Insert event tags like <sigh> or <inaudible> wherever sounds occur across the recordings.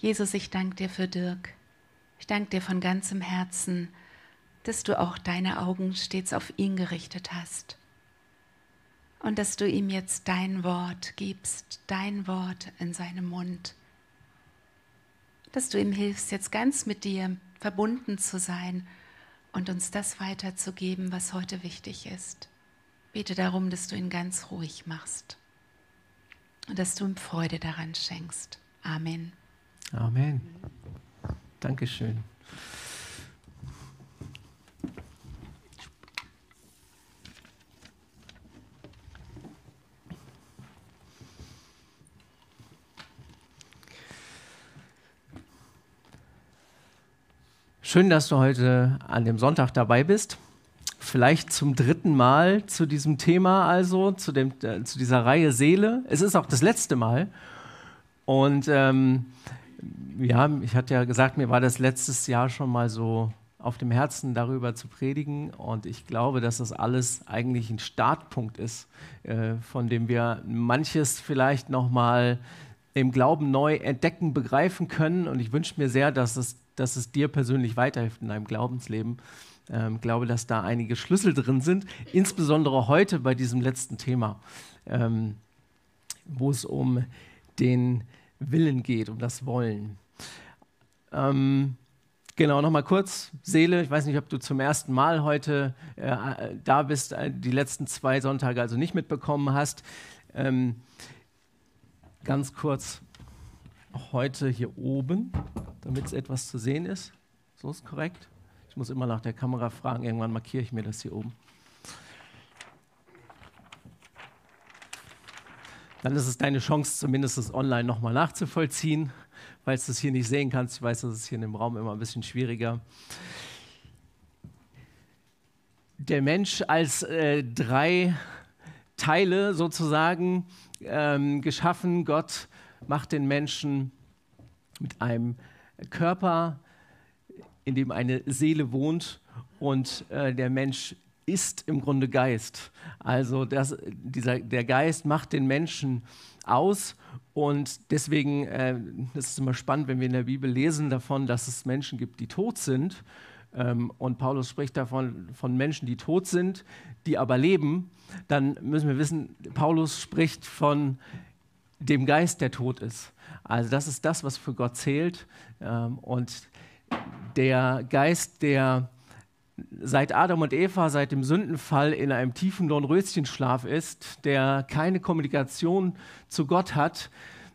Jesus, ich danke dir für Dirk. Ich danke dir von ganzem Herzen, dass du auch deine Augen stets auf ihn gerichtet hast. Und dass du ihm jetzt dein Wort gibst, dein Wort in seinem Mund. Dass du ihm hilfst, jetzt ganz mit dir verbunden zu sein und uns das weiterzugeben, was heute wichtig ist. Bete darum, dass du ihn ganz ruhig machst und dass du ihm Freude daran schenkst. Amen. Amen. Dankeschön. Schön, dass du heute an dem Sonntag dabei bist. Vielleicht zum dritten Mal zu diesem Thema, also zu, dem, äh, zu dieser Reihe Seele. Es ist auch das letzte Mal. Und ähm, ja, ich hatte ja gesagt, mir war das letztes Jahr schon mal so auf dem Herzen, darüber zu predigen. Und ich glaube, dass das alles eigentlich ein Startpunkt ist, äh, von dem wir manches vielleicht nochmal im Glauben neu entdecken, begreifen können. Und ich wünsche mir sehr, dass es dass es dir persönlich weiterhilft in deinem Glaubensleben. Ich ähm, glaube, dass da einige Schlüssel drin sind, insbesondere heute bei diesem letzten Thema, ähm, wo es um den Willen geht, um das Wollen. Ähm, genau, nochmal kurz, Seele, ich weiß nicht, ob du zum ersten Mal heute äh, da bist, äh, die letzten zwei Sonntage also nicht mitbekommen hast. Ähm, ganz kurz, heute hier oben, damit es etwas zu sehen ist. So ist korrekt. Ich muss immer nach der Kamera fragen, irgendwann markiere ich mir das hier oben. Dann ist es deine Chance, zumindest das online nochmal nachzuvollziehen. Falls du es hier nicht sehen kannst, ich weiß, das ist hier in dem Raum immer ein bisschen schwieriger. Der Mensch als äh, drei Teile sozusagen ähm, geschaffen. Gott macht den Menschen mit einem Körper, in dem eine Seele wohnt und äh, der Mensch ist im Grunde Geist. Also das, dieser, der Geist macht den Menschen aus und deswegen äh, das ist immer spannend, wenn wir in der Bibel lesen davon, dass es Menschen gibt, die tot sind. Ähm, und Paulus spricht davon von Menschen, die tot sind, die aber leben. Dann müssen wir wissen, Paulus spricht von dem Geist, der tot ist. Also das ist das, was für Gott zählt. Ähm, und der Geist, der seit Adam und Eva, seit dem Sündenfall in einem tiefen Dornröschenschlaf ist, der keine Kommunikation zu Gott hat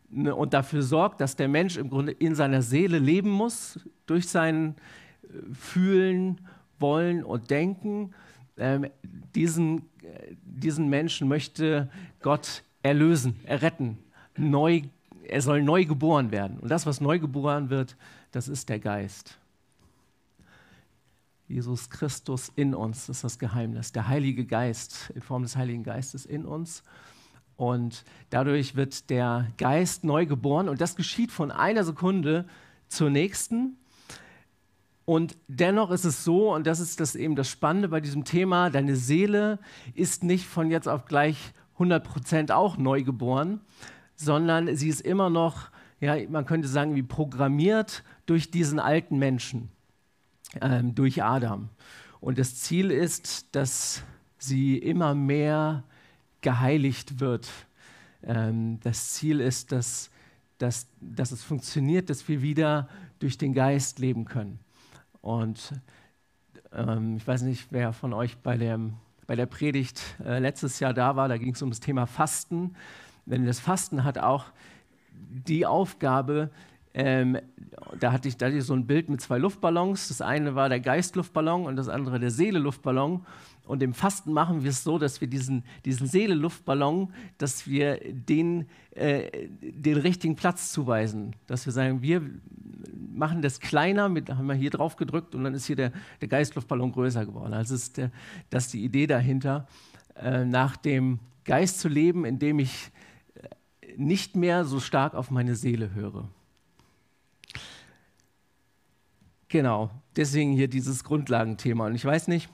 ne, und dafür sorgt, dass der Mensch im Grunde in seiner Seele leben muss, durch sein äh, Fühlen, Wollen und Denken. Ähm, diesen, äh, diesen Menschen möchte Gott erlösen, erretten, neu, er soll neu geboren werden. Und das, was neu geboren wird, das ist der Geist. Jesus Christus in uns, das ist das Geheimnis. Der Heilige Geist in Form des Heiligen Geistes in uns. Und dadurch wird der Geist neu geboren. Und das geschieht von einer Sekunde zur nächsten. Und dennoch ist es so, und das ist das eben das Spannende bei diesem Thema, deine Seele ist nicht von jetzt auf gleich 100 Prozent auch neu geboren, sondern sie ist immer noch, ja, man könnte sagen, wie programmiert durch diesen alten Menschen, ähm, durch Adam. Und das Ziel ist, dass sie immer mehr geheiligt wird. Ähm, das Ziel ist, dass, dass, dass es funktioniert, dass wir wieder durch den Geist leben können. Und ähm, ich weiß nicht, wer von euch bei, dem, bei der Predigt äh, letztes Jahr da war, da ging es um das Thema Fasten. Denn das Fasten hat auch die Aufgabe, ähm, da, hatte ich, da hatte ich so ein Bild mit zwei Luftballons. Das eine war der Geistluftballon und das andere der Seeleluftballon. Und im Fasten machen wir es so, dass wir diesen, diesen Seeleluftballon, dass wir den, äh, den richtigen Platz zuweisen. Dass wir sagen, wir machen das kleiner, mit, haben wir hier drauf gedrückt und dann ist hier der, der Geistluftballon größer geworden. Also ist der, das ist die Idee dahinter, äh, nach dem Geist zu leben, indem ich nicht mehr so stark auf meine Seele höre. Genau, deswegen hier dieses Grundlagenthema. Und ich weiß nicht,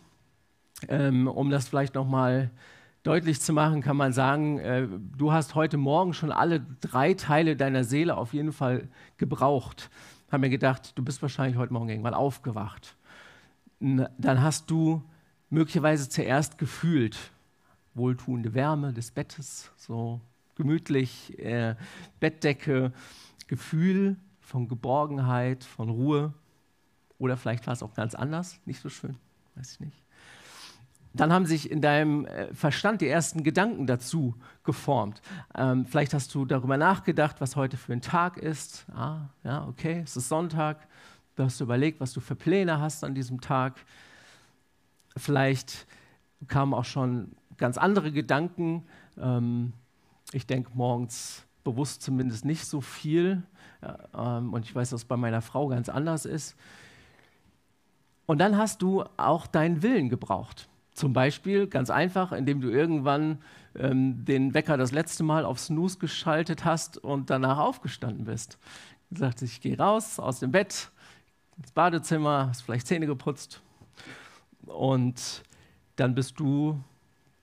ähm, um das vielleicht nochmal deutlich zu machen, kann man sagen, äh, du hast heute Morgen schon alle drei Teile deiner Seele auf jeden Fall gebraucht. Haben mir gedacht, du bist wahrscheinlich heute Morgen irgendwann aufgewacht. Dann hast du möglicherweise zuerst gefühlt, wohltuende Wärme des Bettes, so gemütlich, äh, Bettdecke, Gefühl von Geborgenheit, von Ruhe. Oder vielleicht war es auch ganz anders, nicht so schön, weiß ich nicht. Dann haben sich in deinem äh, Verstand die ersten Gedanken dazu geformt. Ähm, vielleicht hast du darüber nachgedacht, was heute für ein Tag ist. Ah, ja, okay, es ist Sonntag. Du hast überlegt, was du für Pläne hast an diesem Tag. Vielleicht kamen auch schon ganz andere Gedanken. Ähm, ich denke morgens bewusst zumindest nicht so viel. Ähm, und ich weiß, dass es bei meiner Frau ganz anders ist. Und dann hast du auch deinen Willen gebraucht. Zum Beispiel ganz einfach, indem du irgendwann ähm, den Wecker das letzte Mal auf Snooze geschaltet hast und danach aufgestanden bist. Du sagst, ich gehe raus aus dem Bett, ins Badezimmer, hast vielleicht Zähne geputzt und dann bist du,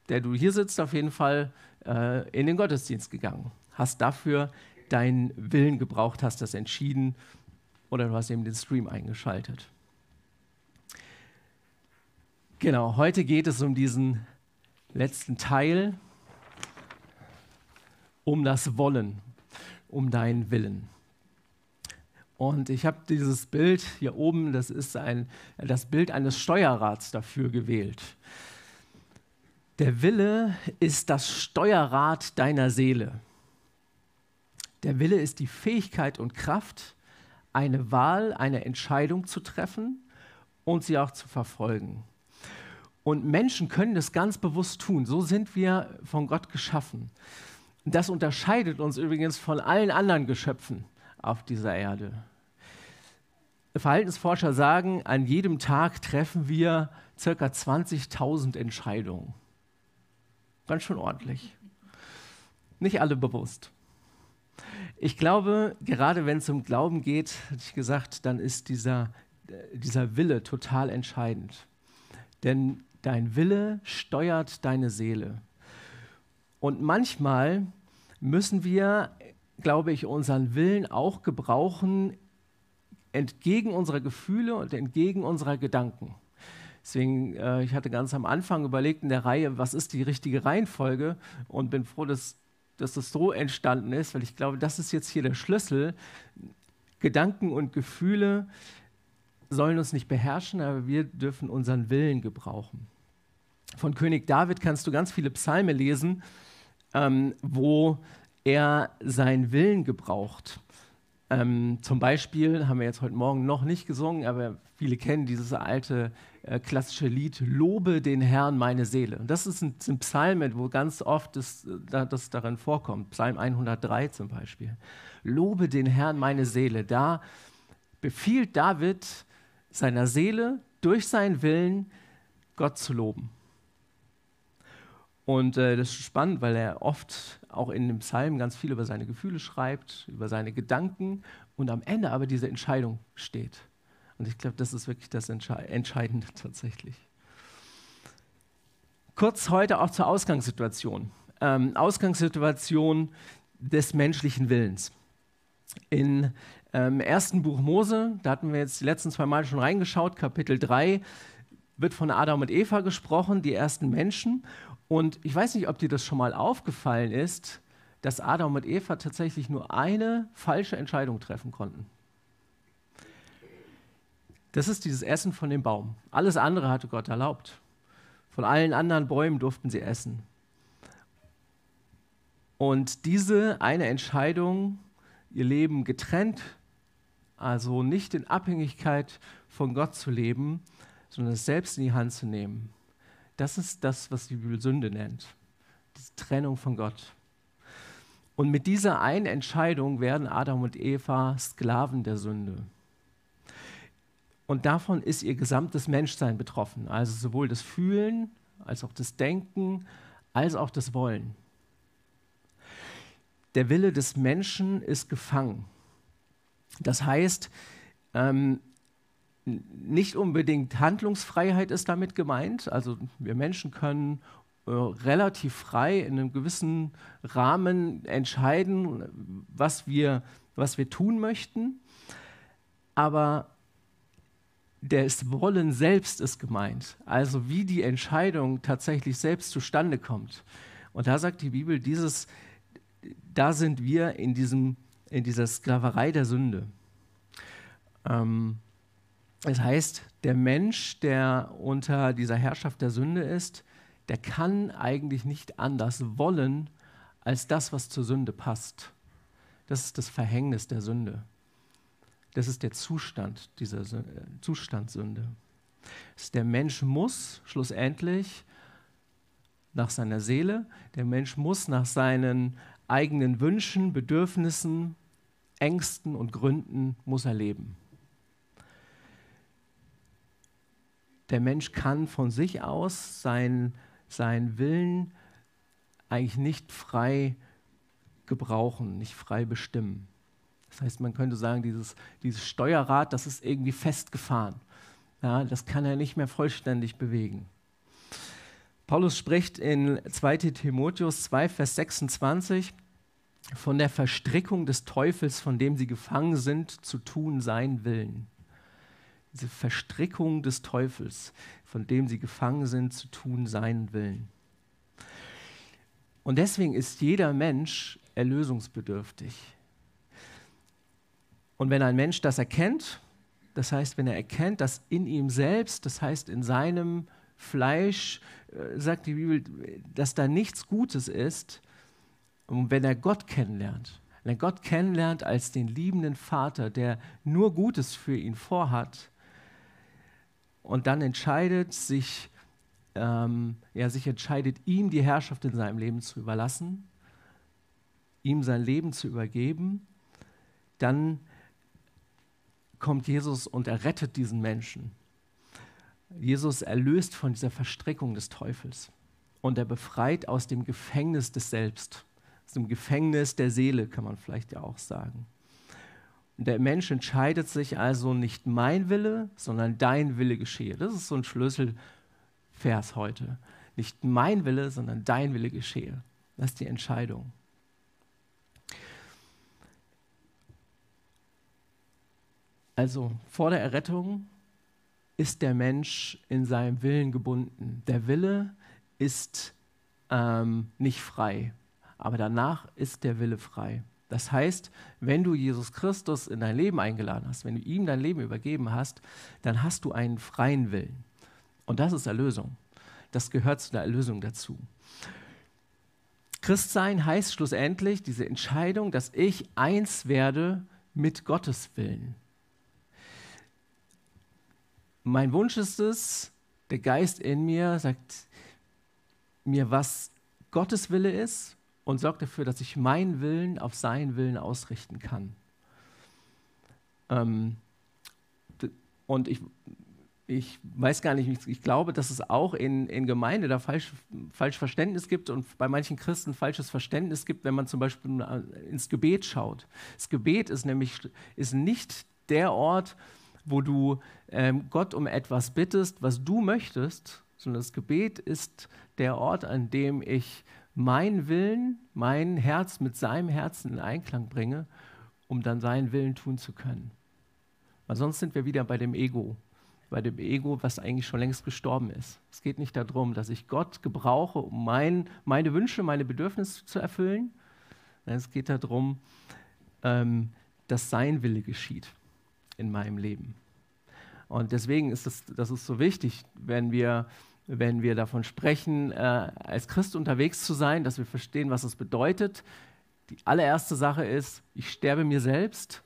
der du hier sitzt, auf jeden Fall äh, in den Gottesdienst gegangen. Hast dafür deinen Willen gebraucht, hast das entschieden oder du hast eben den Stream eingeschaltet. Genau, heute geht es um diesen letzten Teil, um das Wollen, um deinen Willen. Und ich habe dieses Bild hier oben, das ist ein, das Bild eines Steuerrads dafür gewählt. Der Wille ist das Steuerrad deiner Seele. Der Wille ist die Fähigkeit und Kraft, eine Wahl, eine Entscheidung zu treffen und sie auch zu verfolgen. Und Menschen können das ganz bewusst tun. So sind wir von Gott geschaffen. Das unterscheidet uns übrigens von allen anderen Geschöpfen auf dieser Erde. Verhaltensforscher sagen, an jedem Tag treffen wir ca. 20.000 Entscheidungen. Ganz schön ordentlich. Nicht alle bewusst. Ich glaube, gerade wenn es um Glauben geht, hatte ich gesagt, dann ist dieser, dieser Wille total entscheidend. Denn Dein Wille steuert deine Seele. Und manchmal müssen wir, glaube ich, unseren Willen auch gebrauchen entgegen unserer Gefühle und entgegen unserer Gedanken. Deswegen, äh, ich hatte ganz am Anfang überlegt in der Reihe, was ist die richtige Reihenfolge und bin froh, dass, dass das so entstanden ist, weil ich glaube, das ist jetzt hier der Schlüssel. Gedanken und Gefühle sollen uns nicht beherrschen, aber wir dürfen unseren Willen gebrauchen. Von König David kannst du ganz viele Psalme lesen, ähm, wo er seinen Willen gebraucht. Ähm, zum Beispiel haben wir jetzt heute Morgen noch nicht gesungen, aber viele kennen dieses alte äh, klassische Lied Lobe den Herrn meine Seele. Und das ist ein, ein Psalm, wo ganz oft das, das darin vorkommt. Psalm 103 zum Beispiel. Lobe den Herrn meine Seele. Da befiehlt David seiner Seele durch seinen Willen Gott zu loben. Und äh, das ist spannend, weil er oft auch in dem Psalm ganz viel über seine Gefühle schreibt, über seine Gedanken und am Ende aber diese Entscheidung steht. Und ich glaube, das ist wirklich das Entsche Entscheidende <laughs> tatsächlich. Kurz heute auch zur Ausgangssituation. Ähm, Ausgangssituation des menschlichen Willens. In ähm, ersten Buch Mose, da hatten wir jetzt die letzten zwei Mal schon reingeschaut, Kapitel 3, wird von Adam und Eva gesprochen, die ersten Menschen. Und ich weiß nicht, ob dir das schon mal aufgefallen ist, dass Adam und Eva tatsächlich nur eine falsche Entscheidung treffen konnten. Das ist dieses Essen von dem Baum. Alles andere hatte Gott erlaubt. Von allen anderen Bäumen durften sie essen. Und diese eine Entscheidung, ihr Leben getrennt, also nicht in Abhängigkeit von Gott zu leben, sondern es selbst in die Hand zu nehmen, das ist das, was die Bibel Sünde nennt. Die Trennung von Gott. Und mit dieser einen Entscheidung werden Adam und Eva Sklaven der Sünde. Und davon ist ihr gesamtes Menschsein betroffen. Also sowohl das Fühlen, als auch das Denken, als auch das Wollen. Der Wille des Menschen ist gefangen. Das heißt, ähm, nicht unbedingt Handlungsfreiheit ist damit gemeint. Also wir Menschen können äh, relativ frei in einem gewissen Rahmen entscheiden, was wir, was wir tun möchten. Aber das Wollen selbst ist gemeint, also wie die Entscheidung tatsächlich selbst zustande kommt. Und da sagt die Bibel, dieses, da sind wir in, diesem, in dieser Sklaverei der Sünde. Ähm, das heißt, der Mensch, der unter dieser Herrschaft der Sünde ist, der kann eigentlich nicht anders wollen als das, was zur Sünde passt. Das ist das Verhängnis der Sünde. Das ist der Zustand dieser äh, Zustandssünde. Der Mensch muss schlussendlich nach seiner Seele, der Mensch muss nach seinen eigenen Wünschen, Bedürfnissen, Ängsten und Gründen muss er leben. Der Mensch kann von sich aus seinen sein Willen eigentlich nicht frei gebrauchen, nicht frei bestimmen. Das heißt, man könnte sagen, dieses, dieses Steuerrad, das ist irgendwie festgefahren. Ja, das kann er nicht mehr vollständig bewegen. Paulus spricht in 2 Timotheus 2, Vers 26 von der Verstrickung des Teufels, von dem sie gefangen sind, zu tun sein Willen. Diese Verstrickung des Teufels, von dem sie gefangen sind, zu tun seinen Willen. Und deswegen ist jeder Mensch erlösungsbedürftig. Und wenn ein Mensch das erkennt, das heißt, wenn er erkennt, dass in ihm selbst, das heißt in seinem Fleisch, sagt die Bibel, dass da nichts Gutes ist, wenn er Gott kennenlernt, wenn er Gott kennenlernt als den liebenden Vater, der nur Gutes für ihn vorhat, und dann entscheidet sich, ähm, er sich entscheidet, ihm die Herrschaft in seinem Leben zu überlassen, ihm sein Leben zu übergeben, dann kommt Jesus und er rettet diesen Menschen. Jesus erlöst von dieser Verstrickung des Teufels und er befreit aus dem Gefängnis des Selbst, aus dem Gefängnis der Seele, kann man vielleicht ja auch sagen. Der Mensch entscheidet sich also nicht mein Wille, sondern dein Wille geschehe. Das ist so ein Schlüsselvers heute. Nicht mein Wille, sondern dein Wille geschehe. Das ist die Entscheidung. Also vor der Errettung ist der Mensch in seinem Willen gebunden. Der Wille ist ähm, nicht frei, aber danach ist der Wille frei. Das heißt, wenn du Jesus Christus in dein Leben eingeladen hast, wenn du ihm dein Leben übergeben hast, dann hast du einen freien Willen. Und das ist Erlösung. Das gehört zu der Erlösung dazu. Christsein heißt schlussendlich diese Entscheidung, dass ich eins werde mit Gottes Willen. Mein Wunsch ist es, der Geist in mir sagt mir, was Gottes Wille ist und sorgt dafür, dass ich meinen Willen auf seinen Willen ausrichten kann. Ähm, und ich, ich weiß gar nicht, ich glaube, dass es auch in, in Gemeinde da falsch, falsch Verständnis gibt und bei manchen Christen falsches Verständnis gibt, wenn man zum Beispiel ins Gebet schaut. Das Gebet ist nämlich ist nicht der Ort, wo du ähm, Gott um etwas bittest, was du möchtest, sondern das Gebet ist der Ort, an dem ich mein Willen, mein Herz mit seinem Herzen in Einklang bringe, um dann seinen Willen tun zu können. Weil sonst sind wir wieder bei dem Ego, bei dem Ego, was eigentlich schon längst gestorben ist. Es geht nicht darum, dass ich Gott gebrauche, um mein, meine Wünsche, meine Bedürfnisse zu erfüllen. Es geht darum, ähm, dass sein Wille geschieht in meinem Leben. Und deswegen ist es, das ist so wichtig, wenn wir wenn wir davon sprechen, äh, als Christ unterwegs zu sein, dass wir verstehen, was es bedeutet. Die allererste Sache ist, ich sterbe mir selbst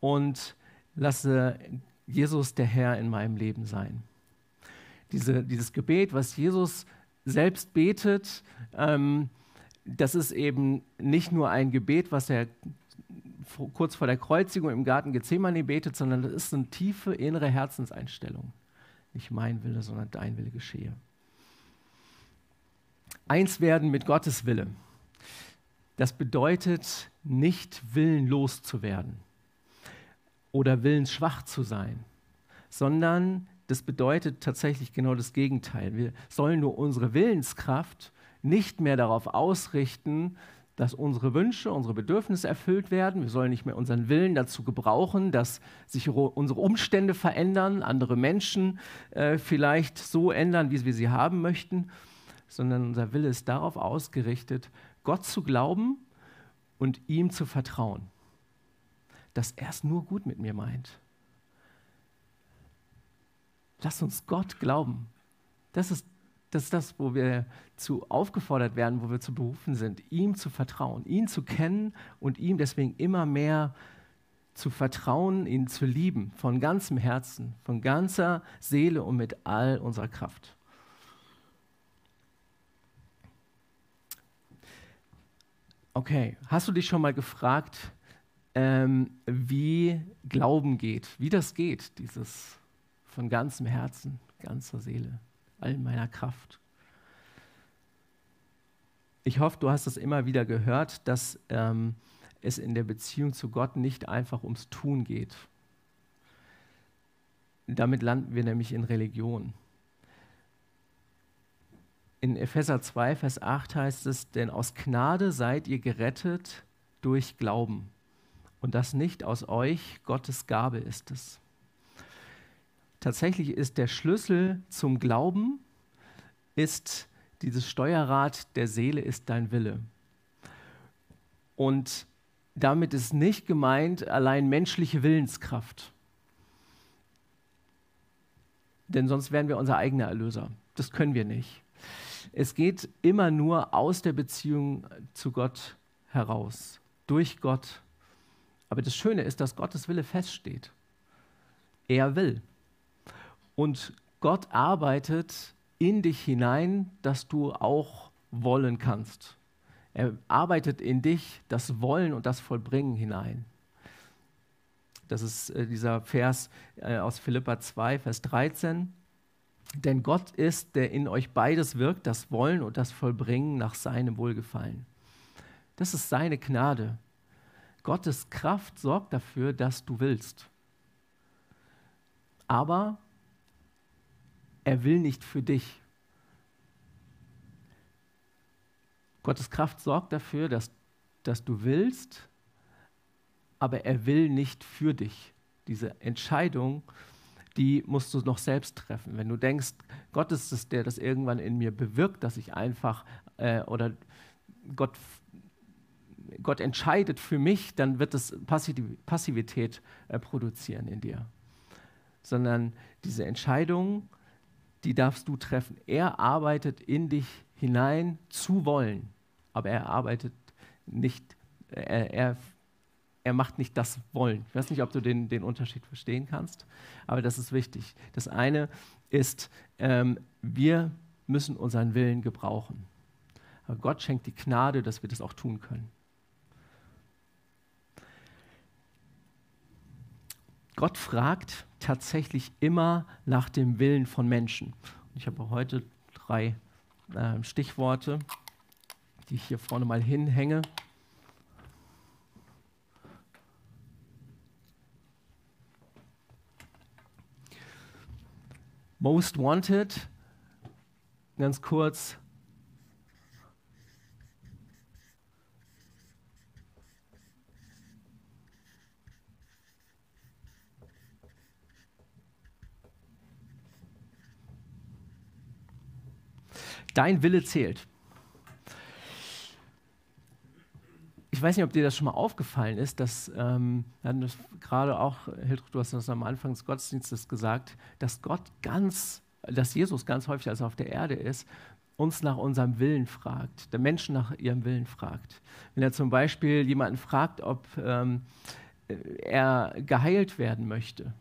und lasse Jesus der Herr in meinem Leben sein. Diese, dieses Gebet, was Jesus selbst betet, ähm, das ist eben nicht nur ein Gebet, was er kurz vor der Kreuzigung im Garten Gethsemane betet, sondern das ist eine tiefe innere Herzenseinstellung. Nicht mein Wille, sondern dein Wille geschehe. Eins werden mit Gottes Wille. Das bedeutet nicht willenlos zu werden oder willensschwach zu sein, sondern das bedeutet tatsächlich genau das Gegenteil. Wir sollen nur unsere Willenskraft nicht mehr darauf ausrichten, dass unsere Wünsche, unsere Bedürfnisse erfüllt werden. Wir sollen nicht mehr unseren Willen dazu gebrauchen, dass sich unsere Umstände verändern, andere Menschen äh, vielleicht so ändern, wie wir sie haben möchten, sondern unser Wille ist darauf ausgerichtet, Gott zu glauben und ihm zu vertrauen, dass er es nur gut mit mir meint. Lass uns Gott glauben. Das ist das ist das, wo wir zu aufgefordert werden, wo wir zu berufen sind, ihm zu vertrauen, ihn zu kennen und ihm deswegen immer mehr zu vertrauen, ihn zu lieben, von ganzem Herzen, von ganzer Seele und mit all unserer Kraft. Okay, hast du dich schon mal gefragt, ähm, wie Glauben geht, wie das geht, dieses von ganzem Herzen, ganzer Seele? All meiner Kraft. Ich hoffe, du hast es immer wieder gehört, dass ähm, es in der Beziehung zu Gott nicht einfach ums Tun geht. Damit landen wir nämlich in Religion. In Epheser 2, Vers 8 heißt es, denn aus Gnade seid ihr gerettet durch Glauben. Und das nicht aus euch, Gottes Gabe ist es. Tatsächlich ist der Schlüssel zum Glauben, ist dieses Steuerrad der Seele ist dein Wille. Und damit ist nicht gemeint allein menschliche Willenskraft. Denn sonst wären wir unser eigener Erlöser. Das können wir nicht. Es geht immer nur aus der Beziehung zu Gott heraus, durch Gott. Aber das Schöne ist, dass Gottes Wille feststeht. Er will. Und Gott arbeitet in dich hinein, dass du auch wollen kannst. Er arbeitet in dich das Wollen und das Vollbringen hinein. Das ist äh, dieser Vers äh, aus Philippa 2, Vers 13. Denn Gott ist, der in euch beides wirkt, das Wollen und das Vollbringen nach seinem Wohlgefallen. Das ist seine Gnade. Gottes Kraft sorgt dafür, dass du willst. Aber er will nicht für dich. Gottes Kraft sorgt dafür, dass, dass du willst, aber er will nicht für dich. Diese Entscheidung, die musst du noch selbst treffen. Wenn du denkst, Gott ist es, der das irgendwann in mir bewirkt, dass ich einfach äh, oder Gott, Gott entscheidet für mich, dann wird es Passivität äh, produzieren in dir. Sondern diese Entscheidung die darfst du treffen. Er arbeitet in dich hinein zu wollen, aber er arbeitet nicht, er, er, er macht nicht das Wollen. Ich weiß nicht, ob du den, den Unterschied verstehen kannst, aber das ist wichtig. Das eine ist, ähm, wir müssen unseren Willen gebrauchen. Aber Gott schenkt die Gnade, dass wir das auch tun können. Gott fragt tatsächlich immer nach dem Willen von Menschen. Ich habe heute drei äh, Stichworte, die ich hier vorne mal hinhänge. Most Wanted, ganz kurz, Dein Wille zählt. Ich weiß nicht, ob dir das schon mal aufgefallen ist, dass ähm, das gerade auch, Hildrich, du hast das am Anfang des Gottesdienstes gesagt, dass Gott ganz, dass Jesus ganz häufig, als er auf der Erde ist, uns nach unserem Willen fragt, der Menschen nach ihrem Willen fragt. Wenn er zum Beispiel jemanden fragt, ob ähm, er geheilt werden möchte,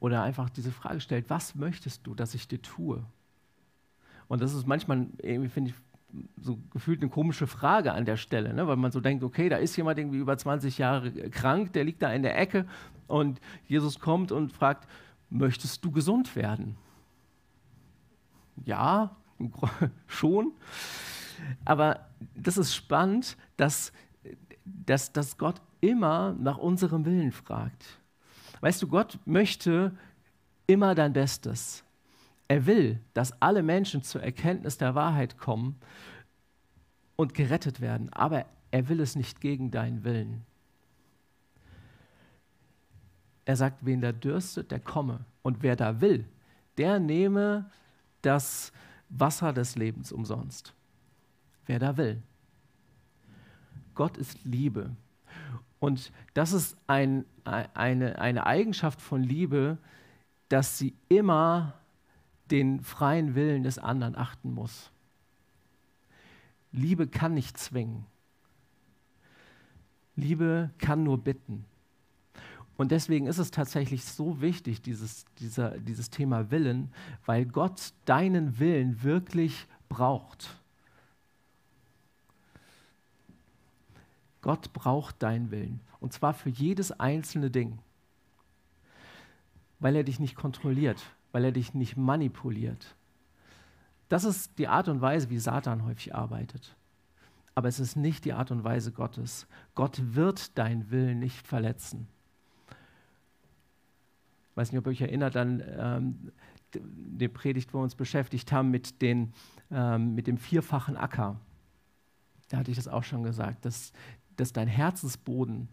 oder einfach diese Frage stellt, was möchtest du, dass ich dir tue? Und das ist manchmal, finde ich, so gefühlt eine komische Frage an der Stelle, ne? weil man so denkt, okay, da ist jemand irgendwie über 20 Jahre krank, der liegt da in der Ecke und Jesus kommt und fragt, möchtest du gesund werden? Ja, <laughs> schon. Aber das ist spannend, dass, dass, dass Gott immer nach unserem Willen fragt. Weißt du, Gott möchte immer dein Bestes. Er will, dass alle Menschen zur Erkenntnis der Wahrheit kommen und gerettet werden, aber er will es nicht gegen deinen Willen. Er sagt, wen da dürstet, der komme. Und wer da will, der nehme das Wasser des Lebens umsonst. Wer da will. Gott ist Liebe. Und das ist ein, eine, eine Eigenschaft von Liebe, dass sie immer den freien Willen des anderen achten muss. Liebe kann nicht zwingen. Liebe kann nur bitten. Und deswegen ist es tatsächlich so wichtig, dieses, dieser, dieses Thema Willen, weil Gott deinen Willen wirklich braucht. Gott braucht deinen Willen. Und zwar für jedes einzelne Ding. Weil er dich nicht kontrolliert, weil er dich nicht manipuliert. Das ist die Art und Weise, wie Satan häufig arbeitet. Aber es ist nicht die Art und Weise Gottes. Gott wird deinen Willen nicht verletzen. Ich weiß nicht, ob ihr euch erinnert an ähm, die Predigt, wo wir uns beschäftigt haben mit, den, ähm, mit dem vierfachen Acker. Da hatte ich das auch schon gesagt, dass, dass dein Herzensboden,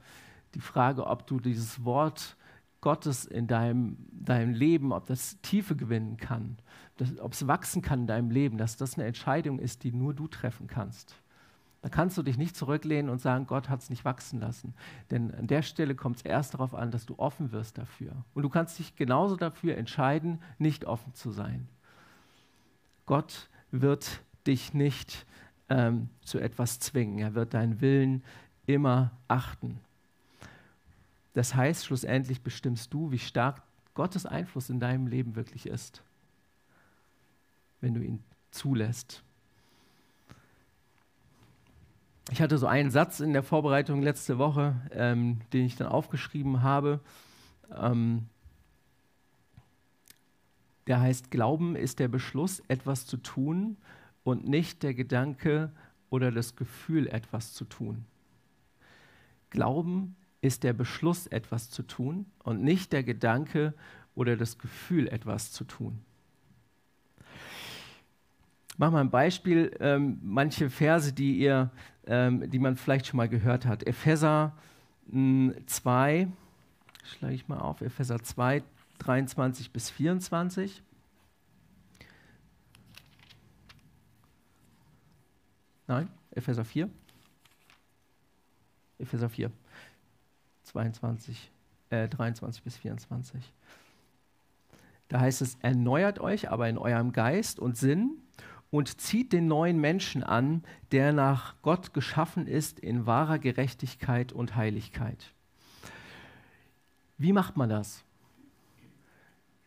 die Frage, ob du dieses Wort Gottes in deinem, deinem Leben, ob das Tiefe gewinnen kann, ob es wachsen kann in deinem Leben, dass das eine Entscheidung ist, die nur du treffen kannst. Da kannst du dich nicht zurücklehnen und sagen, Gott hat es nicht wachsen lassen. Denn an der Stelle kommt es erst darauf an, dass du offen wirst dafür. Und du kannst dich genauso dafür entscheiden, nicht offen zu sein. Gott wird dich nicht ähm, zu etwas zwingen. Er wird deinen Willen immer achten. Das heißt, schlussendlich bestimmst du, wie stark Gottes Einfluss in deinem Leben wirklich ist, wenn du ihn zulässt. Ich hatte so einen Satz in der Vorbereitung letzte Woche, ähm, den ich dann aufgeschrieben habe. Ähm, der heißt, Glauben ist der Beschluss, etwas zu tun und nicht der Gedanke oder das Gefühl, etwas zu tun. Glauben ist der Beschluss, etwas zu tun und nicht der Gedanke oder das Gefühl, etwas zu tun. Ich mache mal ein Beispiel, ähm, manche Verse, die, ihr, ähm, die man vielleicht schon mal gehört hat. Epheser mh, 2, schlage ich mal auf, Epheser 2, 23 bis 24. Nein, Epheser 4. Epheser 4, 22, äh, 23 bis 24. Da heißt es, erneuert euch aber in eurem Geist und Sinn und zieht den neuen Menschen an, der nach Gott geschaffen ist in wahrer Gerechtigkeit und Heiligkeit. Wie macht man das?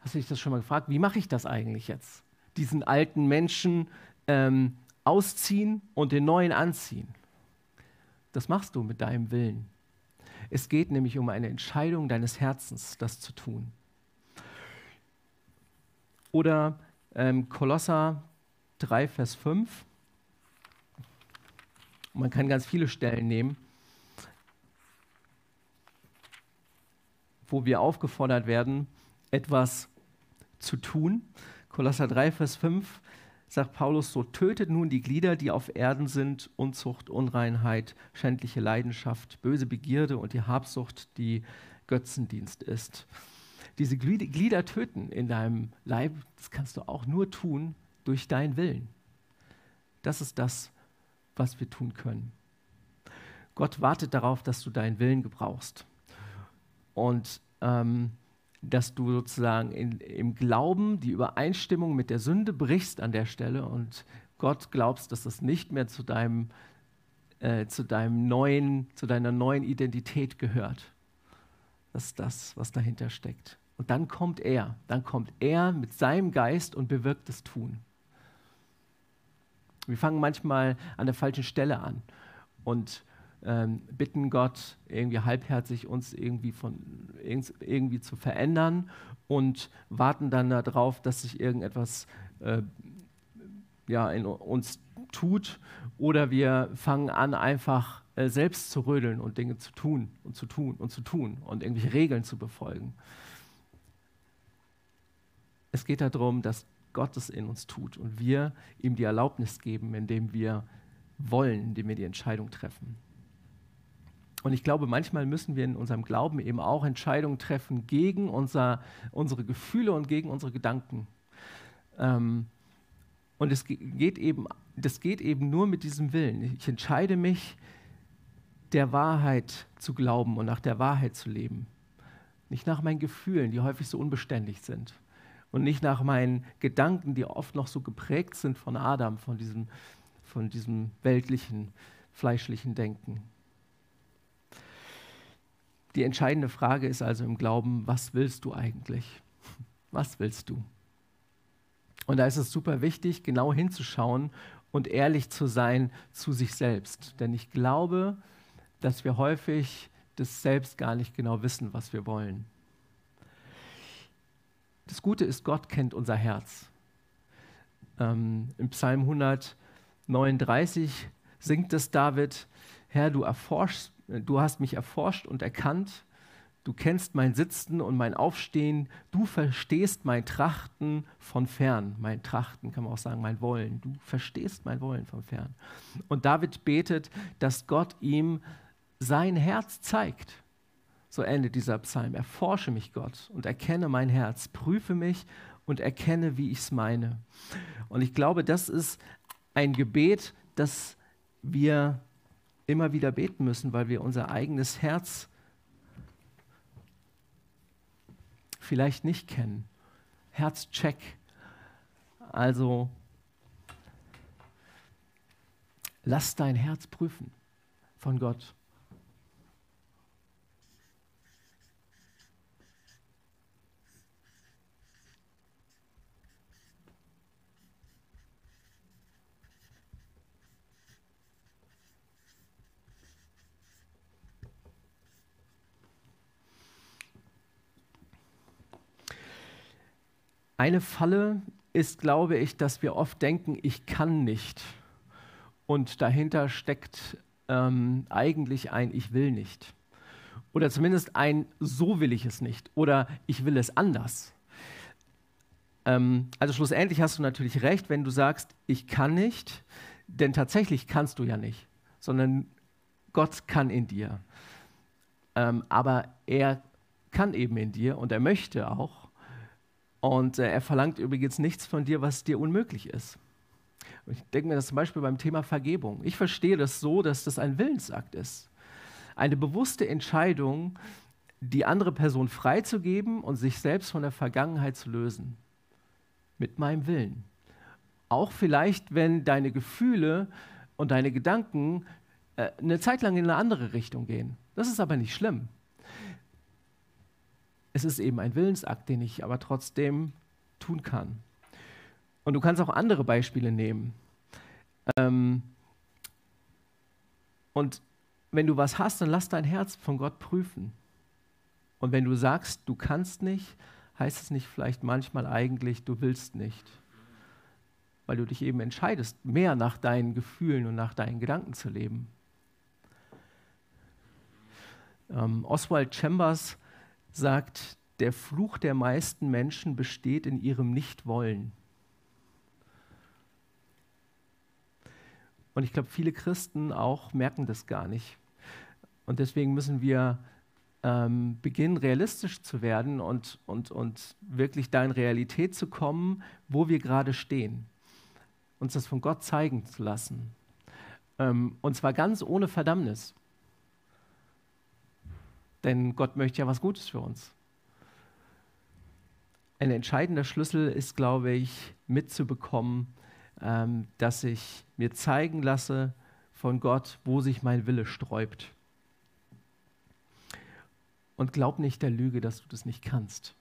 Hast du dich das schon mal gefragt? Wie mache ich das eigentlich jetzt? Diesen alten Menschen ähm, ausziehen und den neuen anziehen. Das machst du mit deinem Willen. Es geht nämlich um eine Entscheidung deines Herzens, das zu tun. Oder ähm, Kolosser 3, Vers 5. Man kann ganz viele Stellen nehmen, wo wir aufgefordert werden, etwas zu tun. Kolosser 3, Vers 5 sagt Paulus, so tötet nun die Glieder, die auf Erden sind, Unzucht, Unreinheit, schändliche Leidenschaft, böse Begierde und die Habsucht, die Götzendienst ist. Diese Glieder töten in deinem Leib, das kannst du auch nur tun durch deinen Willen. Das ist das, was wir tun können. Gott wartet darauf, dass du deinen Willen gebrauchst. Und ähm, dass du sozusagen in, im Glauben die Übereinstimmung mit der Sünde brichst an der Stelle und Gott glaubst, dass das nicht mehr zu deinem, äh, zu deinem neuen, zu deiner neuen Identität gehört. Das ist das, was dahinter steckt. Und dann kommt er, dann kommt er mit seinem Geist und bewirkt das Tun. Wir fangen manchmal an der falschen Stelle an und ähm, bitten Gott irgendwie halbherzig uns irgendwie, von, irgendwie zu verändern und warten dann darauf, dass sich irgendetwas äh, ja, in uns tut. Oder wir fangen an, einfach äh, selbst zu rödeln und Dinge zu tun und zu tun und zu tun und irgendwelche Regeln zu befolgen. Es geht darum, dass Gott es in uns tut und wir ihm die Erlaubnis geben, indem wir wollen, indem wir die Entscheidung treffen. Und ich glaube, manchmal müssen wir in unserem Glauben eben auch Entscheidungen treffen gegen unser, unsere Gefühle und gegen unsere Gedanken. Ähm, und es geht eben, das geht eben nur mit diesem Willen. Ich entscheide mich, der Wahrheit zu glauben und nach der Wahrheit zu leben. Nicht nach meinen Gefühlen, die häufig so unbeständig sind. Und nicht nach meinen Gedanken, die oft noch so geprägt sind von Adam, von diesem, von diesem weltlichen, fleischlichen Denken. Die entscheidende Frage ist also im Glauben, was willst du eigentlich? Was willst du? Und da ist es super wichtig, genau hinzuschauen und ehrlich zu sein zu sich selbst. Denn ich glaube, dass wir häufig das selbst gar nicht genau wissen, was wir wollen. Das Gute ist, Gott kennt unser Herz. Ähm, Im Psalm 139 singt es David, Herr, du erforschst Du hast mich erforscht und erkannt. Du kennst mein Sitzen und mein Aufstehen. Du verstehst mein Trachten von fern. Mein Trachten kann man auch sagen, mein Wollen. Du verstehst mein Wollen von fern. Und David betet, dass Gott ihm sein Herz zeigt. So endet dieser Psalm. Erforsche mich, Gott, und erkenne mein Herz. Prüfe mich und erkenne, wie ich es meine. Und ich glaube, das ist ein Gebet, das wir immer wieder beten müssen, weil wir unser eigenes Herz vielleicht nicht kennen. Herzcheck. Also lass dein Herz prüfen von Gott. Eine Falle ist, glaube ich, dass wir oft denken, ich kann nicht. Und dahinter steckt ähm, eigentlich ein Ich will nicht. Oder zumindest ein So will ich es nicht. Oder ich will es anders. Ähm, also schlussendlich hast du natürlich recht, wenn du sagst, ich kann nicht, denn tatsächlich kannst du ja nicht, sondern Gott kann in dir. Ähm, aber er kann eben in dir und er möchte auch. Und äh, er verlangt übrigens nichts von dir, was dir unmöglich ist. ich denke mir das zum Beispiel beim Thema Vergebung. Ich verstehe das so, dass das ein Willensakt ist. Eine bewusste Entscheidung, die andere Person freizugeben und sich selbst von der Vergangenheit zu lösen. Mit meinem Willen. Auch vielleicht, wenn deine Gefühle und deine Gedanken äh, eine Zeit lang in eine andere Richtung gehen. Das ist aber nicht schlimm es ist eben ein Willensakt, den ich aber trotzdem tun kann. Und du kannst auch andere Beispiele nehmen. Ähm, und wenn du was hast, dann lass dein Herz von Gott prüfen. Und wenn du sagst, du kannst nicht, heißt es nicht vielleicht manchmal eigentlich, du willst nicht. Weil du dich eben entscheidest, mehr nach deinen Gefühlen und nach deinen Gedanken zu leben. Ähm, Oswald Chambers sagt, der Fluch der meisten Menschen besteht in ihrem Nichtwollen. Und ich glaube, viele Christen auch merken das gar nicht. Und deswegen müssen wir ähm, beginnen, realistisch zu werden und, und, und wirklich da in Realität zu kommen, wo wir gerade stehen. Uns das von Gott zeigen zu lassen. Ähm, und zwar ganz ohne Verdammnis. Denn Gott möchte ja was Gutes für uns. Ein entscheidender Schlüssel ist, glaube ich, mitzubekommen, ähm, dass ich mir zeigen lasse von Gott, wo sich mein Wille sträubt. Und glaub nicht der Lüge, dass du das nicht kannst.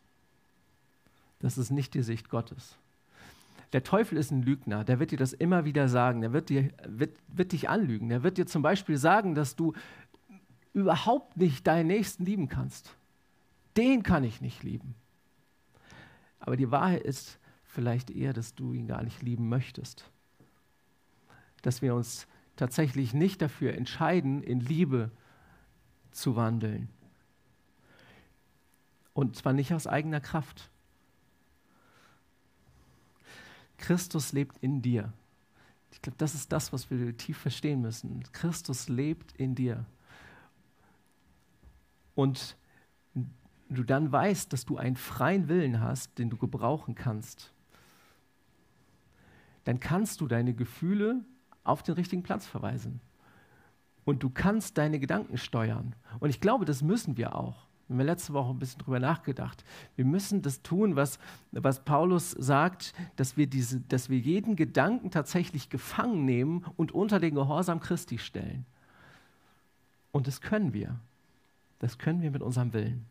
Das ist nicht die Sicht Gottes. Der Teufel ist ein Lügner, der wird dir das immer wieder sagen, der wird, dir, wird, wird dich anlügen, der wird dir zum Beispiel sagen, dass du überhaupt nicht deinen Nächsten lieben kannst. Den kann ich nicht lieben. Aber die Wahrheit ist vielleicht eher, dass du ihn gar nicht lieben möchtest. Dass wir uns tatsächlich nicht dafür entscheiden, in Liebe zu wandeln. Und zwar nicht aus eigener Kraft. Christus lebt in dir. Ich glaube, das ist das, was wir tief verstehen müssen. Christus lebt in dir. Und du dann weißt, dass du einen freien Willen hast, den du gebrauchen kannst, dann kannst du deine Gefühle auf den richtigen Platz verweisen. Und du kannst deine Gedanken steuern. Und ich glaube, das müssen wir auch. Wir haben letzte Woche ein bisschen drüber nachgedacht. Wir müssen das tun, was, was Paulus sagt, dass wir, diese, dass wir jeden Gedanken tatsächlich gefangen nehmen und unter den Gehorsam Christi stellen. Und das können wir. Das können wir mit unserem Willen.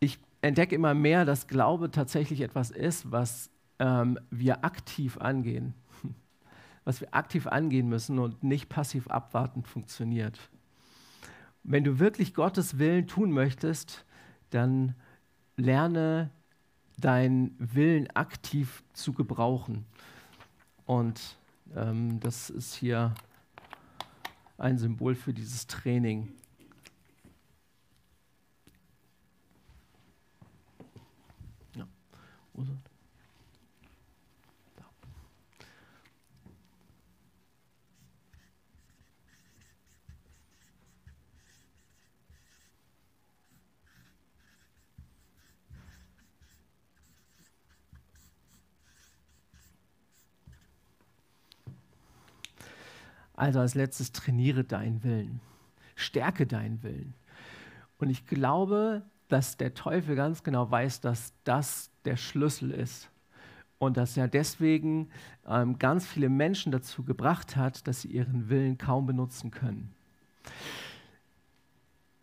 Ich entdecke immer mehr, dass Glaube tatsächlich etwas ist, was ähm, wir aktiv angehen. <laughs> Was wir aktiv angehen müssen und nicht passiv abwartend funktioniert wenn du wirklich Gottes Willen tun möchtest, dann lerne deinen Willen aktiv zu gebrauchen. Und ähm, das ist hier ein Symbol für dieses Training. Ja. Also als letztes trainiere deinen Willen, stärke deinen Willen. Und ich glaube, dass der Teufel ganz genau weiß, dass das der Schlüssel ist. Und dass er deswegen ähm, ganz viele Menschen dazu gebracht hat, dass sie ihren Willen kaum benutzen können.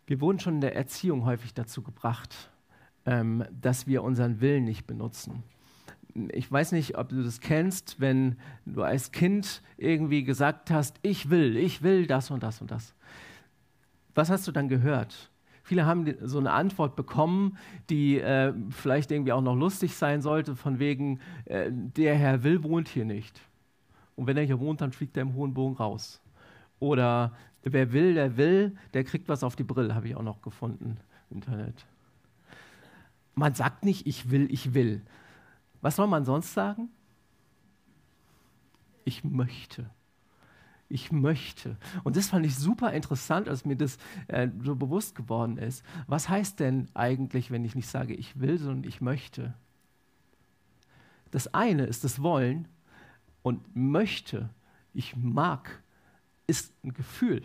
Wir wurden schon in der Erziehung häufig dazu gebracht, ähm, dass wir unseren Willen nicht benutzen ich weiß nicht, ob du das kennst, wenn du als Kind irgendwie gesagt hast, ich will, ich will das und das und das. Was hast du dann gehört? Viele haben so eine Antwort bekommen, die äh, vielleicht irgendwie auch noch lustig sein sollte, von wegen, äh, der Herr will, wohnt hier nicht. Und wenn er hier wohnt, dann fliegt er im hohen Bogen raus. Oder wer will, der will, der kriegt was auf die Brille, habe ich auch noch gefunden im Internet. Man sagt nicht, ich will, ich will. Was soll man sonst sagen? Ich möchte. Ich möchte. Und das fand ich super interessant, als mir das äh, so bewusst geworden ist. Was heißt denn eigentlich, wenn ich nicht sage, ich will, sondern ich möchte? Das eine ist das Wollen und möchte, ich mag, ist ein Gefühl.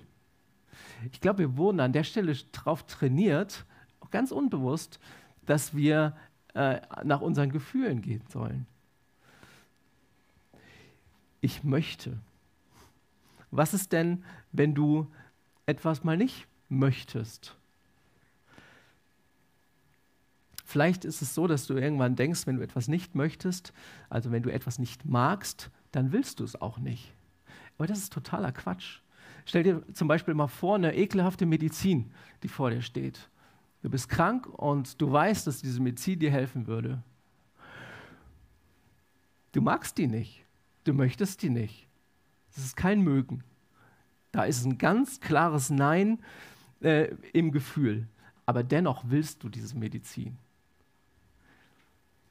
Ich glaube, wir wurden an der Stelle darauf trainiert, ganz unbewusst, dass wir äh, nach unseren Gefühlen gehen sollen. Ich möchte. Was ist denn, wenn du etwas mal nicht möchtest? Vielleicht ist es so, dass du irgendwann denkst, wenn du etwas nicht möchtest, also wenn du etwas nicht magst, dann willst du es auch nicht. Aber das ist totaler Quatsch. Stell dir zum Beispiel mal vor, eine ekelhafte Medizin, die vor dir steht. Du bist krank und du weißt, dass diese Medizin dir helfen würde. Du magst die nicht. Du möchtest die nicht. Das ist kein Mögen. Da ist ein ganz klares Nein äh, im Gefühl. Aber dennoch willst du diese Medizin.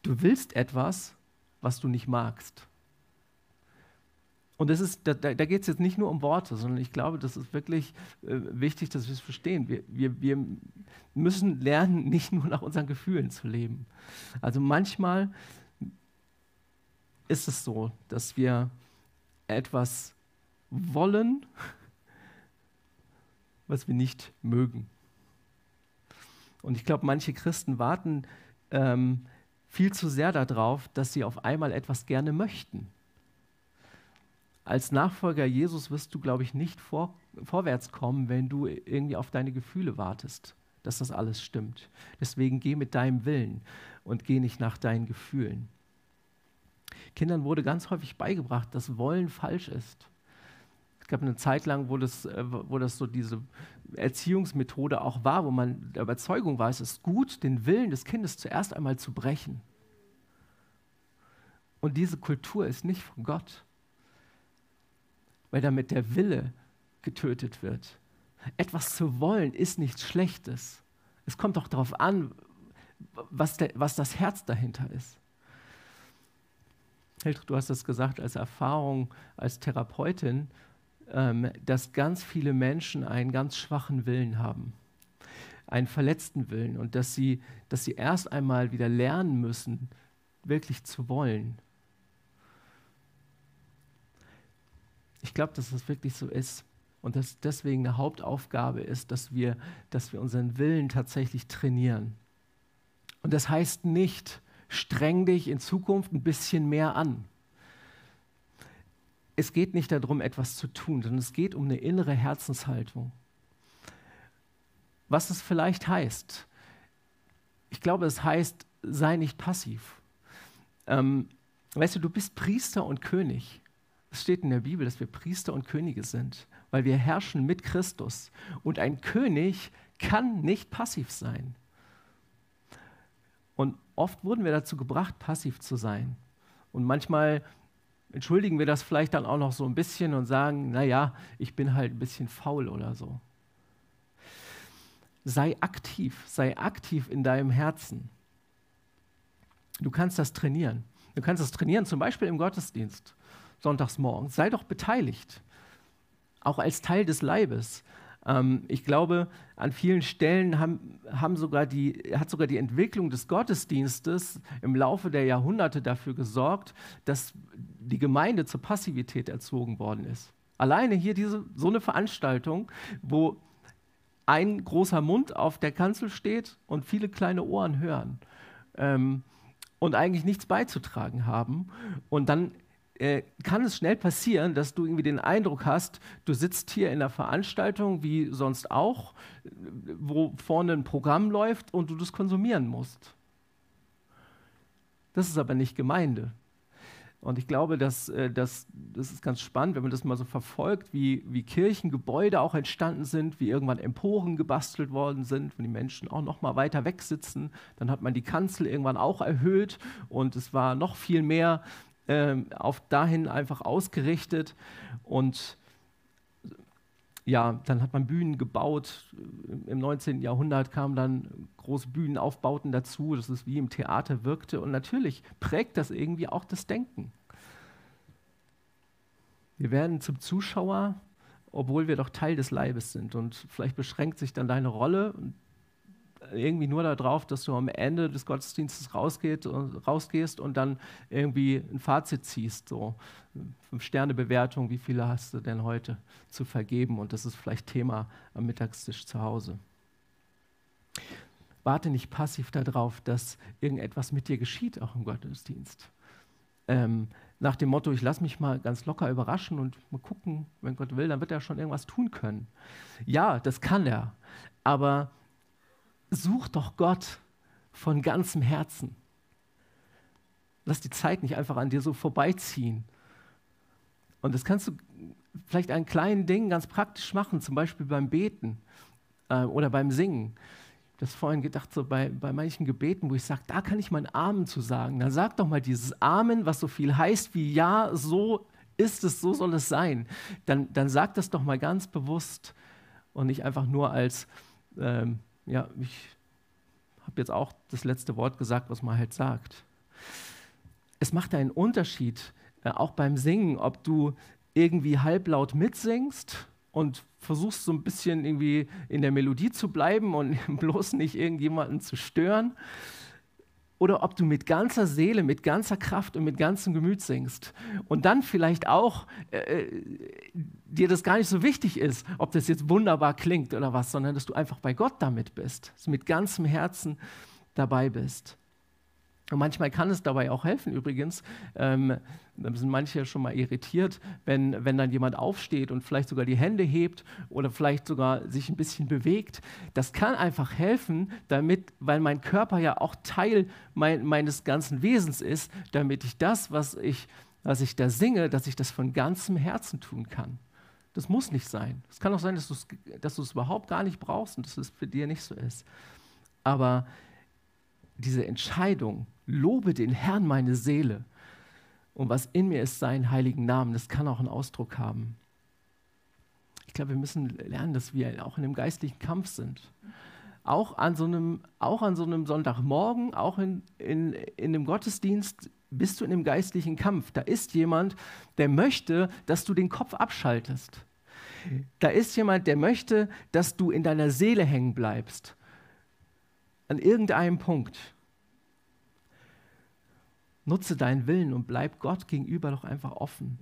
Du willst etwas, was du nicht magst. Und das ist, da, da geht es jetzt nicht nur um Worte, sondern ich glaube, das ist wirklich äh, wichtig, dass wir es verstehen. Wir, wir, wir müssen lernen, <laughs> nicht nur nach unseren Gefühlen zu leben. Also manchmal ist es so, dass wir etwas wollen, <laughs> was wir nicht mögen. Und ich glaube, manche Christen warten ähm, viel zu sehr darauf, dass sie auf einmal etwas gerne möchten als Nachfolger Jesus wirst du, glaube ich, nicht vor, vorwärts kommen, wenn du irgendwie auf deine Gefühle wartest, dass das alles stimmt. Deswegen geh mit deinem Willen und geh nicht nach deinen Gefühlen. Kindern wurde ganz häufig beigebracht, dass Wollen falsch ist. Es gab eine Zeit lang, wo das, äh, wo das so diese Erziehungsmethode auch war, wo man der Überzeugung war, es ist gut, den Willen des Kindes zuerst einmal zu brechen. Und diese Kultur ist nicht von Gott weil damit der Wille getötet wird. Etwas zu wollen ist nichts Schlechtes. Es kommt doch darauf an, was, der, was das Herz dahinter ist. Hildrich, du hast das gesagt als Erfahrung als Therapeutin, ähm, dass ganz viele Menschen einen ganz schwachen Willen haben, einen verletzten Willen und dass sie, dass sie erst einmal wieder lernen müssen, wirklich zu wollen. Ich glaube, dass das wirklich so ist und dass deswegen eine Hauptaufgabe ist, dass wir, dass wir unseren Willen tatsächlich trainieren. Und das heißt nicht, streng dich in Zukunft ein bisschen mehr an. Es geht nicht darum, etwas zu tun, sondern es geht um eine innere Herzenshaltung. Was es vielleicht heißt, ich glaube, es heißt, sei nicht passiv. Ähm, weißt du, du bist Priester und König. Es steht in der Bibel, dass wir Priester und Könige sind, weil wir herrschen mit Christus. Und ein König kann nicht passiv sein. Und oft wurden wir dazu gebracht, passiv zu sein. Und manchmal entschuldigen wir das vielleicht dann auch noch so ein bisschen und sagen, naja, ich bin halt ein bisschen faul oder so. Sei aktiv, sei aktiv in deinem Herzen. Du kannst das trainieren. Du kannst das trainieren, zum Beispiel im Gottesdienst, sonntags morgens. Sei doch beteiligt, auch als Teil des Leibes. Ähm, ich glaube, an vielen Stellen haben, haben sogar die, hat sogar die Entwicklung des Gottesdienstes im Laufe der Jahrhunderte dafür gesorgt, dass die Gemeinde zur Passivität erzogen worden ist. Alleine hier diese, so eine Veranstaltung, wo ein großer Mund auf der Kanzel steht und viele kleine Ohren hören ähm, und eigentlich nichts beizutragen haben. Und dann äh, kann es schnell passieren, dass du irgendwie den Eindruck hast, du sitzt hier in einer Veranstaltung wie sonst auch, wo vorne ein Programm läuft und du das konsumieren musst. Das ist aber nicht Gemeinde. Und ich glaube, dass, äh, dass, das ist ganz spannend, wenn man das mal so verfolgt, wie, wie Kirchengebäude auch entstanden sind, wie irgendwann Emporen gebastelt worden sind, wenn die Menschen auch noch mal weiter weg sitzen. Dann hat man die Kanzel irgendwann auch erhöht und es war noch viel mehr äh, auf dahin einfach ausgerichtet und ja, dann hat man Bühnen gebaut. Im 19. Jahrhundert kamen dann große Bühnenaufbauten dazu, dass es wie im Theater wirkte. Und natürlich prägt das irgendwie auch das Denken. Wir werden zum Zuschauer, obwohl wir doch Teil des Leibes sind. Und vielleicht beschränkt sich dann deine Rolle irgendwie nur darauf, dass du am Ende des Gottesdienstes rausgeht, rausgehst und dann irgendwie ein Fazit ziehst. So Fünf-Sterne-Bewertung, wie viele hast du denn heute zu vergeben? Und das ist vielleicht Thema am Mittagstisch zu Hause. Warte nicht passiv darauf, dass irgendetwas mit dir geschieht, auch im Gottesdienst. Ähm, nach dem Motto, ich lasse mich mal ganz locker überraschen und mal gucken, wenn Gott will, dann wird er schon irgendwas tun können. Ja, das kann er. Aber such doch Gott von ganzem Herzen. Lass die Zeit nicht einfach an dir so vorbeiziehen. Und das kannst du vielleicht an kleinen Dingen ganz praktisch machen, zum Beispiel beim Beten äh, oder beim Singen. Das vorhin gedacht, so bei, bei manchen Gebeten, wo ich sage, da kann ich meinen Amen zu sagen. Dann sag doch mal dieses Amen, was so viel heißt wie Ja, so ist es, so soll es sein. Dann, dann sag das doch mal ganz bewusst und nicht einfach nur als ähm, ja, ich habe jetzt auch das letzte Wort gesagt, was man halt sagt. Es macht einen Unterschied, äh, auch beim Singen, ob du irgendwie halblaut mitsingst und versuchst so ein bisschen irgendwie in der Melodie zu bleiben und <laughs> bloß nicht irgendjemanden zu stören oder ob du mit ganzer Seele, mit ganzer Kraft und mit ganzem Gemüt singst. Und dann vielleicht auch äh, äh, dir das gar nicht so wichtig ist, ob das jetzt wunderbar klingt oder was, sondern dass du einfach bei Gott damit bist, dass du mit ganzem Herzen dabei bist. Und manchmal kann es dabei auch helfen, übrigens, ähm, da sind manche schon mal irritiert, wenn, wenn dann jemand aufsteht und vielleicht sogar die Hände hebt oder vielleicht sogar sich ein bisschen bewegt. Das kann einfach helfen, damit, weil mein Körper ja auch Teil mein, meines ganzen Wesens ist, damit ich das, was ich, was ich da singe, dass ich das von ganzem Herzen tun kann. Das muss nicht sein. Es kann auch sein, dass du es dass überhaupt gar nicht brauchst und dass es für dich nicht so ist. Aber diese Entscheidung, lobe den Herrn meine Seele und was in mir ist, seinen heiligen Namen, das kann auch einen Ausdruck haben. glaube, wir müssen lernen, dass wir auch in einem geistlichen Kampf sind. Auch an so einem, auch an so einem Sonntagmorgen, auch in, in, in einem Gottesdienst bist du in einem geistlichen Kampf. Da ist jemand, der möchte, dass du den Kopf abschaltest. Da ist jemand, der möchte, dass du in deiner Seele hängen bleibst. An irgendeinem Punkt. Nutze deinen Willen und bleib Gott gegenüber doch einfach offen.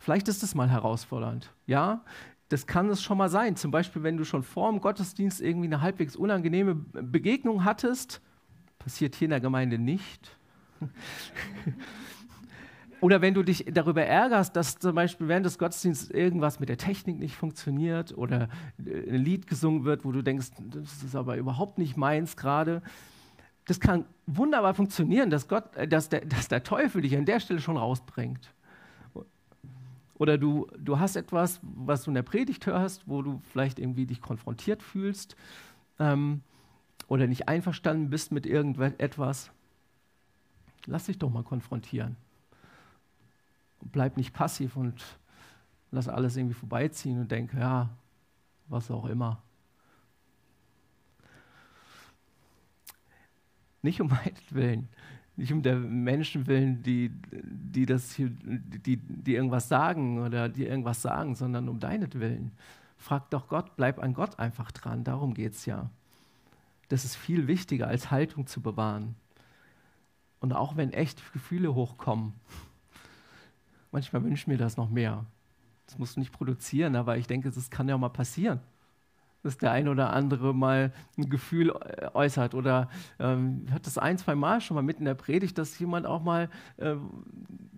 Vielleicht ist es mal herausfordernd. Ja, das kann es schon mal sein. Zum Beispiel, wenn du schon vor dem Gottesdienst irgendwie eine halbwegs unangenehme Begegnung hattest, passiert hier in der Gemeinde nicht. <laughs> Oder wenn du dich darüber ärgerst, dass zum Beispiel während des Gottesdienstes irgendwas mit der Technik nicht funktioniert oder ein Lied gesungen wird, wo du denkst, das ist aber überhaupt nicht meins gerade. Das kann wunderbar funktionieren, dass, Gott, äh, dass, der, dass der Teufel dich an der Stelle schon rausbringt. Oder du, du hast etwas, was du in der Predigt hörst, wo du vielleicht irgendwie dich konfrontiert fühlst ähm, oder nicht einverstanden bist mit irgendetwas. Lass dich doch mal konfrontieren. Bleib nicht passiv und lass alles irgendwie vorbeiziehen und denk, ja, was auch immer. Nicht um <laughs> meinetwillen, nicht um der Menschen willen, die, die, das hier, die, die irgendwas sagen oder die irgendwas sagen, sondern um deinetwillen. Frag doch Gott, bleib an Gott einfach dran, darum geht es ja. Das ist viel wichtiger, als Haltung zu bewahren. Und auch wenn echt Gefühle hochkommen, manchmal wünsche ich mir das noch mehr. Das musst du nicht produzieren, aber ich denke, das kann ja mal passieren dass der ein oder andere mal ein Gefühl äußert. Oder ähm, ich das ein, zwei Mal schon mal mitten in der Predigt, dass jemand auch mal äh,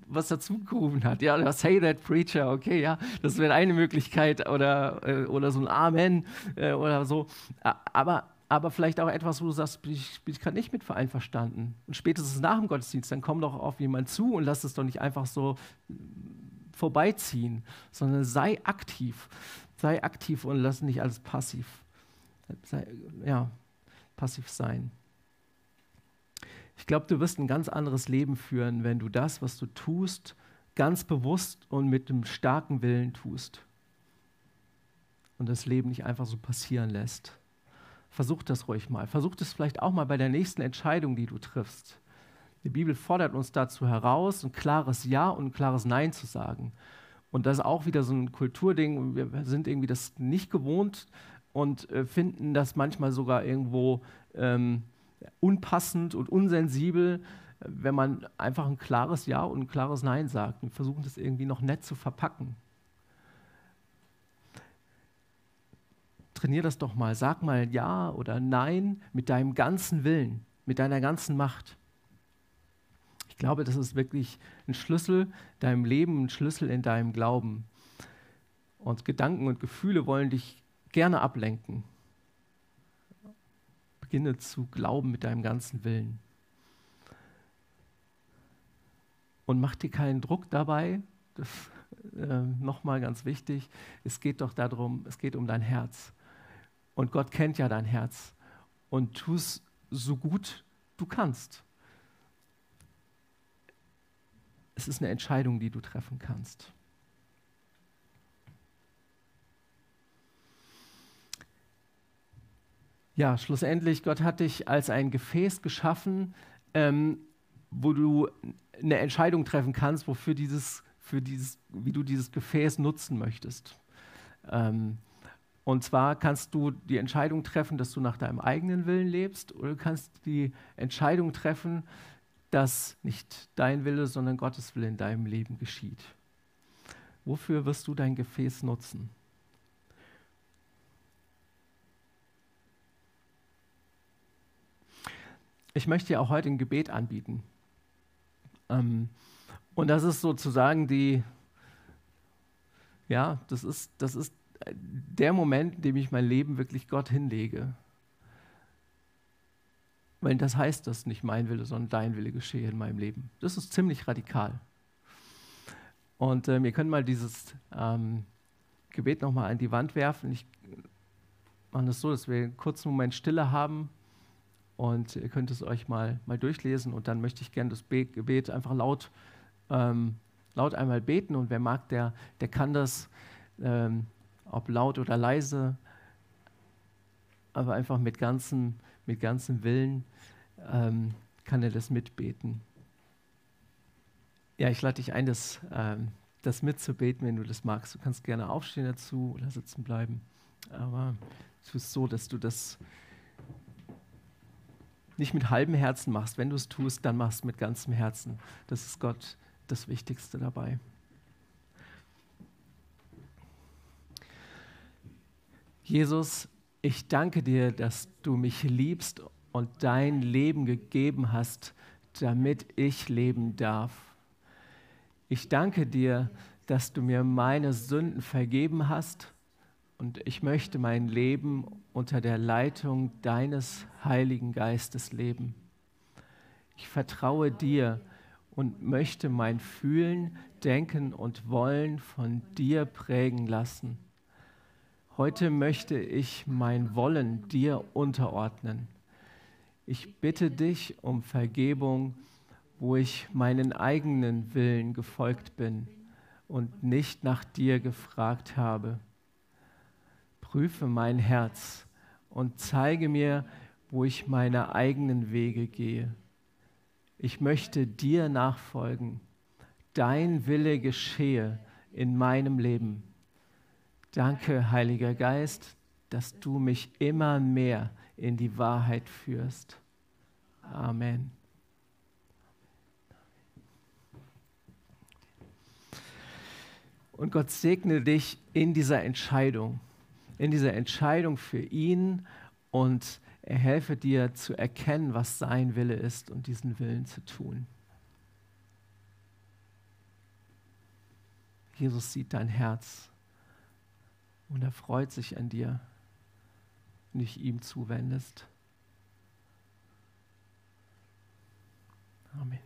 was dazugerufen hat. Ja, say that preacher, okay, ja, das wäre eine Möglichkeit. Oder, äh, oder so ein Amen äh, oder so. Aber aber vielleicht auch etwas, wo du sagst, bin ich, ich gerade nicht mit einverstanden. Und spätestens nach dem Gottesdienst, dann komm doch auf jemanden zu und lass es doch nicht einfach so vorbeiziehen, sondern sei aktiv. Sei aktiv und lass nicht alles passiv. Sei, ja, passiv sein. Ich glaube, du wirst ein ganz anderes Leben führen, wenn du das, was du tust, ganz bewusst und mit einem starken Willen tust. Und das Leben nicht einfach so passieren lässt. Versuch das ruhig mal. Versuch das vielleicht auch mal bei der nächsten Entscheidung, die du triffst. Die Bibel fordert uns dazu heraus, ein klares Ja und ein klares Nein zu sagen. Und das ist auch wieder so ein Kulturding. Wir sind irgendwie das nicht gewohnt und äh, finden das manchmal sogar irgendwo ähm, unpassend und unsensibel, wenn man einfach ein klares Ja und ein klares Nein sagt. Wir versuchen das irgendwie noch nett zu verpacken. Trainier das doch mal. Sag mal Ja oder Nein mit deinem ganzen Willen, mit deiner ganzen Macht glaube, das ist wirklich ein Schlüssel deinem Leben, ein Schlüssel in deinem Glauben. Und Gedanken und Gefühle wollen dich gerne ablenken. Beginne zu glauben mit deinem ganzen Willen. Und mach dir keinen Druck dabei. Das äh, nochmal ganz wichtig. Es geht doch darum, es geht um dein Herz. Und Gott kennt ja dein Herz. Und tu es so gut du kannst. Es ist eine Entscheidung, die du treffen kannst. Ja, schlussendlich, Gott hat dich als ein Gefäß geschaffen, ähm, wo du eine Entscheidung treffen kannst, wofür dieses, für dieses, wie du dieses Gefäß nutzen möchtest. Ähm, und zwar kannst du die Entscheidung treffen, dass du nach deinem eigenen Willen lebst, oder du kannst die Entscheidung treffen, dass nicht dein Wille, sondern Gottes Wille in deinem Leben geschieht. Wofür wirst du dein Gefäß nutzen? Ich möchte dir auch heute ein Gebet anbieten. Ähm, und das ist sozusagen die, ja, das ist, das ist der Moment, in dem ich mein Leben wirklich Gott hinlege. Weil das heißt, dass nicht mein Wille, sondern dein Wille geschehe in meinem Leben. Das ist ziemlich radikal. Und ähm, ihr könnt mal dieses ähm, Gebet nochmal an die Wand werfen. Ich mache es so, dass wir einen kurzen Moment Stille haben und ihr könnt es euch mal, mal durchlesen und dann möchte ich gerne das Be Gebet einfach laut, ähm, laut einmal beten und wer mag, der, der kann das ähm, ob laut oder leise, aber einfach mit ganzem, mit ganzem Willen ähm, kann er das mitbeten. Ja, ich lade dich ein, das, ähm, das mitzubeten, wenn du das magst. Du kannst gerne aufstehen dazu oder sitzen bleiben. Aber tu es so, dass du das nicht mit halbem Herzen machst. Wenn du es tust, dann machst du mit ganzem Herzen. Das ist Gott das Wichtigste dabei. Jesus, ich danke dir, dass du mich liebst und dein Leben gegeben hast, damit ich leben darf. Ich danke dir, dass du mir meine Sünden vergeben hast und ich möchte mein Leben unter der Leitung deines Heiligen Geistes leben. Ich vertraue dir und möchte mein Fühlen, Denken und Wollen von dir prägen lassen. Heute möchte ich mein Wollen dir unterordnen. Ich bitte dich um Vergebung, wo ich meinen eigenen Willen gefolgt bin und nicht nach dir gefragt habe. Prüfe mein Herz und zeige mir, wo ich meine eigenen Wege gehe. Ich möchte dir nachfolgen. Dein Wille geschehe in meinem Leben. Danke, Heiliger Geist, dass du mich immer mehr in die Wahrheit führst. Amen. Und Gott segne dich in dieser Entscheidung, in dieser Entscheidung für ihn und er helfe dir zu erkennen, was sein Wille ist und diesen Willen zu tun. Jesus sieht dein Herz und er freut sich an dir, wenn du dich ihm zuwendest. Amen.